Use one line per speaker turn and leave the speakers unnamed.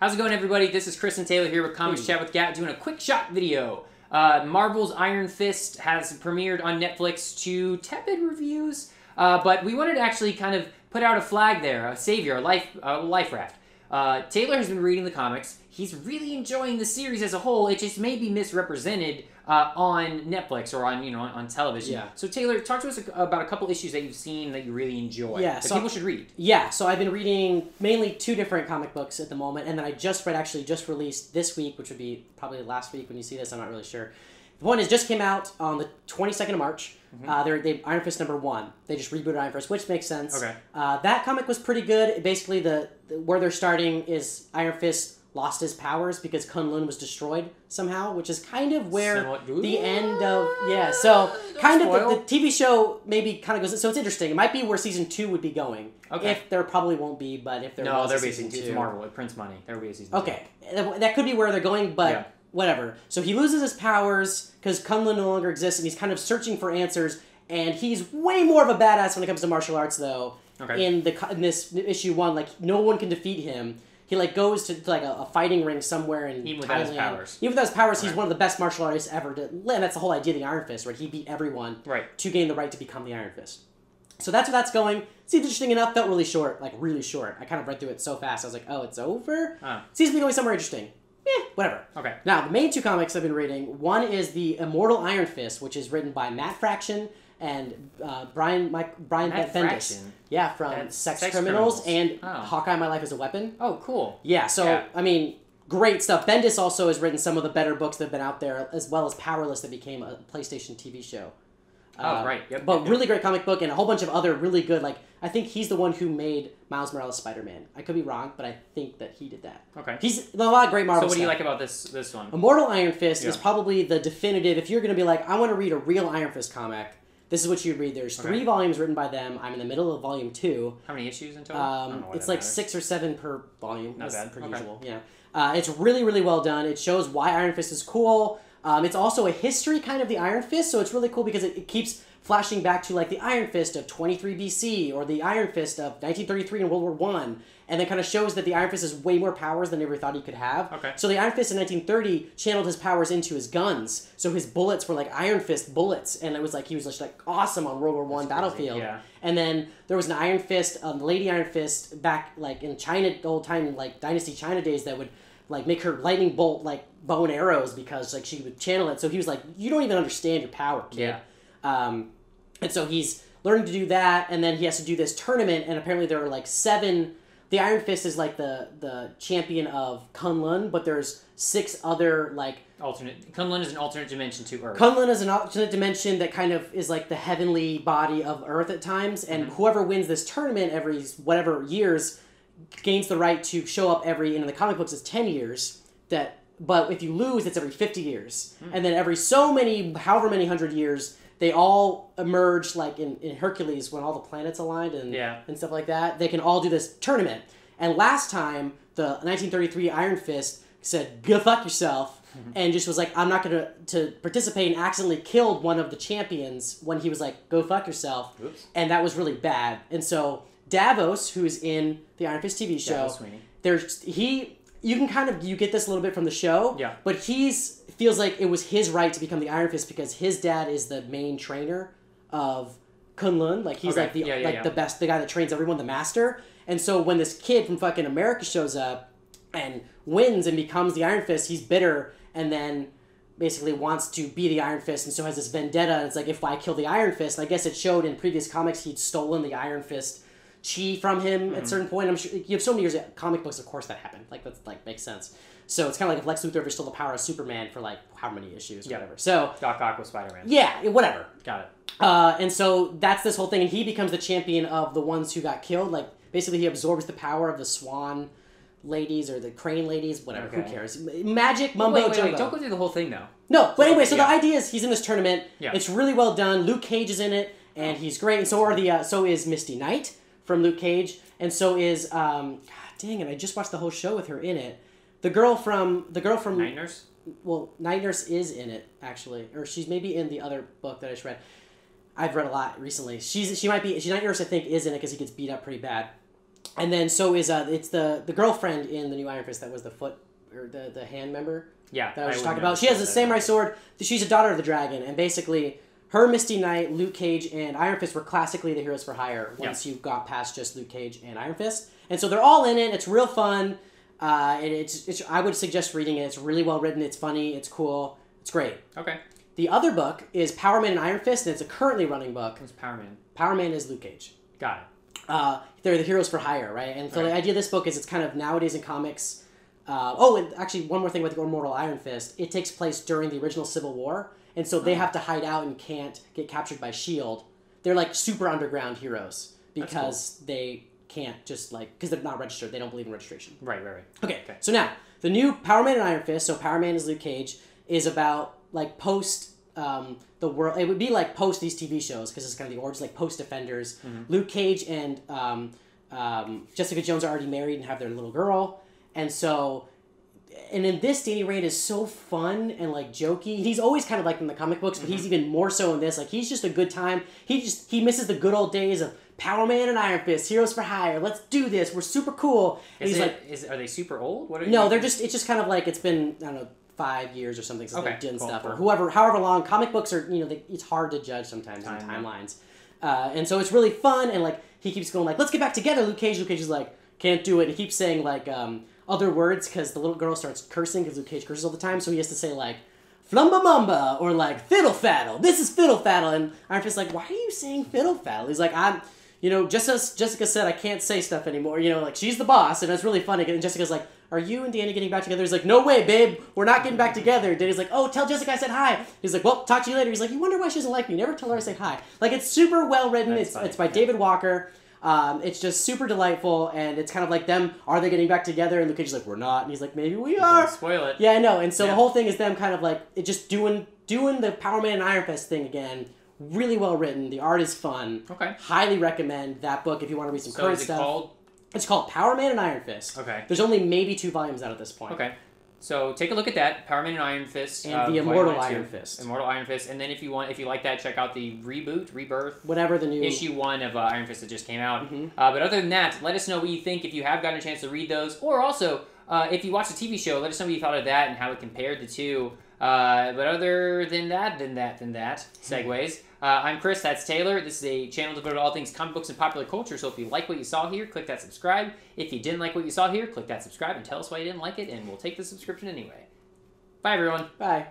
How's it going, everybody? This is Chris and Taylor here with Comics Chat with Gat doing a quick shot video. Uh, Marvel's Iron Fist has premiered on Netflix to tepid reviews, uh, but we wanted to actually kind of put out a flag there, a savior, a life, a life raft. Uh, Taylor has been reading the comics. He's really enjoying the series as a whole. It just may be misrepresented uh, on Netflix or on you know on, on television.
Yeah.
So Taylor, talk to us about a couple issues that you've seen that you really enjoy.
Yeah,
that
so-
people should read.
Yeah, so I've been reading mainly two different comic books at the moment, and then I just read actually just released this week, which would be probably last week when you see this. I'm not really sure. The one is just came out on the 22nd of March. Uh, they're they Iron Fist number one. They just rebooted Iron Fist, which makes sense.
Okay.
Uh, that comic was pretty good. Basically, the, the where they're starting is Iron Fist lost his powers because Kunlun was destroyed somehow, which is kind of where
Somewhat-
the end of yeah. So
Don't
kind of the, the TV show maybe kind of goes. So it's interesting. It might be where season two would be going.
Okay.
If there probably won't be, but if there
No,
was a
there'll be
season
season two.
two,
It's Marvel. It prints money. There will be a season two.
Okay, that that could be where they're going, but
Yeah.
whatever. So he loses his powers because Kunlun no longer exists, and he's kind of searching for answers. And he's way more of a badass when it comes to martial arts, though.
Okay.
In the in this issue one, like no one can defeat him. He like goes to, like a, a fighting ring somewhere in
Even without his powers.
Even without his powers, he's one of the best martial artists ever to. And that's the whole idea of the Iron Fist, right? He beat everyone
Right.
to gain the right to become the Iron Fist. So that's where that's going. Seems interesting enough. Felt really short, like really short. I kind of read through it so fast. I was like, oh, it's over.
Ah.
Seems to be going somewhere interesting. Eh, whatever.
Okay.
Now the main two comics I've been reading. One is the Immortal Iron Fist, which is written by Matt Fraction and uh, Brian Mike Brian
Matt
Bendis.
Fraction?
Yeah, from
That's
Sex,
Sex
Criminals,
Criminals.
and
Oh.
Hawkeye: My Life as a Weapon.
Oh, cool.
Yeah, so
Yeah.
I mean, great stuff. Bendis also has written some of the better books that have been out there, as well as Powerless, that became a PlayStation TV show.
Oh, right. Yep,
But
yep, yep.
really great comic book and a whole bunch of other really good. Like I think he's the one who made Miles Morales Spider Man. I could be wrong, but I think that he did that.
Okay.
He's a lot of great Marvel.
So, what do you like about this this one?
Immortal Iron Fist is probably the definitive. If you're going to be like, I want to read a real Iron Fist comic, this is what you'd read. There's three
Okay.
volumes written by them. I'm in the middle of volume two.
How many issues in total?
Um, it's like
matters.
six or seven per volume.
Not bad.
per
Okay.
usual. Yeah. Uh, it's really, really well done. It shows why Iron Fist is cool. Um, it's also a history kind of the Iron Fist, so it's really cool because it, it keeps flashing back to like the Iron Fist of 23 BC or the Iron Fist of 1933 in World War One, and then kind of shows that the Iron Fist has way more powers than they ever thought he could have.
Okay.
So the Iron Fist in 1930 channeled his powers into his guns, so his bullets were like Iron Fist bullets, and it was like he was just like awesome on World War One
That's crazy,
battlefield.
yeah.
And then there was an Iron Fist, um, Lady Iron Fist, back like in China, the old time like Dynasty China days, that would like make her lightning bolt like bow and arrows because like she would channel it. So he was like, "You don't even understand your power, kid."
Yeah.
Um, and so he's learning to do that, and then he has to do this tournament, and apparently there are like seven. The Iron Fist is like the the champion of Kunlun, but there's six other like
alternate. Kunlun is an alternate dimension to Earth.
Kunlun is an alternate dimension that kind of is like the heavenly body of Earth at times, and
Mm-hmm.
whoever wins this tournament every whatever years gains the right to show up every. And in the comic books, it's ten years. That, but if you lose, it's every fifty years,
Hmm.
and then every so many, however many hundred years, they all emerge like in, in Hercules when all the planets aligned and
Yeah.
and stuff like that. They can all do this tournament. And last time, the 1933 Iron Fist said, "Go fuck yourself," mm-hmm. and just was like, "I'm not gonna to participate," and accidentally killed one of the champions when he was like, "Go fuck yourself,"
Oops.
and that was really bad. And so Davos, who's in the Iron Fist TV show,
Davos Sweeney.
there's he. You can kind of you get this a little bit from the show,
Yeah.
But he's feels like it was his right to become the Iron Fist because his dad is the main trainer of Kunlun. Like he's
Okay.
like the
Yeah, yeah,
like
yeah.
the best, the guy that trains everyone, the master. And so when this kid from fucking America shows up and wins and becomes the Iron Fist, he's bitter and then basically wants to be the Iron Fist and so has this vendetta. And it's like if I kill the Iron Fist, I guess it showed in previous comics he'd stolen the Iron Fist chi from him
Mm-hmm.
at a certain point. I'm sure you have so many years of comic books, of course that happened. Like that's like makes sense. So it's kind of like if Lex Luthor ever stole the power of Superman for like how many issues or
Yeah.
whatever. So
Doc Ock with Spider Man.
yeah, whatever.
Got it.
Uh, and so that's this whole thing, and he becomes the champion of the ones who got killed. Like basically, he absorbs the power of the Swan ladies or the Crane ladies, whatever. Who cares? Magic
Oh,
mumbo
wait, wait,
jumbo.
wait! Don't go through the whole thing though.
No, but anyway, so
Yeah.
the idea is he's in this tournament.
Yeah.
It's really well done. Luke Cage is in it, and he's great. And so are the uh, so is Misty Knight from Luke Cage, and so is um, God dang it! I just watched the whole show with her in it. The girl from the girl from
Night Nurse.
well, Night Nurse is in it actually, or she's maybe in the other book that I just read. I've read a lot recently. She's she might be she Night Nurse I think is in it because he gets beat up pretty bad. and then so is uh, it's the the girlfriend in the new Iron Fist that was the foot or the the hand member
Yeah,
that I was just talking about. She has the samurai sword. She's a daughter of the dragon, and basically, her Misty Knight, Luke Cage, and Iron Fist were classically the heroes for hire once you got past just Luke Cage and Iron Fist. And so they're all in it. It's real fun. Uh, and it's, it's I would suggest reading it. It's really well written. It's funny. It's cool. It's great.
Okay,
The other book is Power Man and Iron Fist, and it's a currently running book.
who's Power Man?
Power Man is Luke Cage.
Got it.
Uh, they're the heroes for hire, right? And so the idea of this book is it's kind of nowadays in comics. Uh, oh, and actually, one more thing with the Immortal Iron Fist. It takes place during the original Civil War, and so they have to hide out and can't get captured by Shield. They're like super underground heroes because they can't just like because they're not registered. They don't believe in registration.
Right, right, right.
Okay,
Okay.
so now the new Power Man and Iron Fist. So Power Man is Luke Cage is about like post um, the world. It would be like post these TV shows because it's kind of the origins, like post Defenders. Luke Cage and um, um, Jessica Jones are already married and have their little girl, and so. And in this, Danny Rand is so fun and like jokey. He's always kind of like in the comic books, but he's even more so in this. Like he's just a good time. He just he misses the good old days of Power Man and Iron Fist, Heroes for Hire. Let's do this. We're super cool. And
Is
he's
it,
like,
is- are they super old? What are
no, they're just it's just kind of like it's been I don't know five years or something since
Okay,
they've done
cool,
stuff or whoever however long comic books are you know they, it's hard to judge sometimes
Time, yeah.
timelines, uh, and so it's really fun and like he keeps going like let's get back together Luke Cage Luke Cage is like can't do it he keeps saying like um, other words because the little girl starts cursing because Luke Cage curses all the time so he has to say like flumba mumba or like fiddle faddle this is fiddle faddle and Iron Fist's like why are you saying fiddle faddle he's like I'm you know, just as Jessica said, I can't say stuff anymore. You know, like she's the boss, and it's really funny. And Jessica's like, "Are you and Danny getting back together?" He's like, "No way, babe. We're not getting back together." Danny's like, "Oh, tell Jessica I said hi." He's like, "Well, talk to you later." He's like, "You wonder why she doesn't like me? Never tell her I say hi." Like it's super well written.
That's
It's
funny,
it's by
yeah.
David Walker. Um, it's just super delightful, and it's kind of like them. Are they getting back together? And Luke Cage's like, "We're not," and he's like, "Maybe we
Don't
are."
spoil it.
Yeah, I know. And so
Yeah.
the whole thing is them kind of like it just doing doing the Power Man and Iron Fist thing again. Really well written. The art is fun.
Okay.
Highly recommend that book if you want to read some
So
current stuff.
called?
It's called Power Man and Iron Fist.
Okay.
There's only maybe two volumes out at this point.
Okay. So take a look at that, Power Man and Iron Fist,
And
uh,
the Immortal Iron. Fist.
Immortal Iron Fist, and then if you want, if you like that, check out the reboot, rebirth
Whatever the new
issue one of uh, Iron Fist that just came out.
Mhm.
Uh, but other than that, let us know what you think if you have gotten a chance to read those, or also uh, if you watched the TV show, let us know what you thought of that and how it compared the two. Uh, but other than that, than that, than that, segues. Uh, I'm Chris. That's Taylor. This is a channel devoted to all things comic books and popular culture. So if you like what you saw here, click that subscribe. If you didn't like what you saw here, click that subscribe and tell us why you didn't like it, and we'll take the subscription anyway. Bye, everyone.
Bye.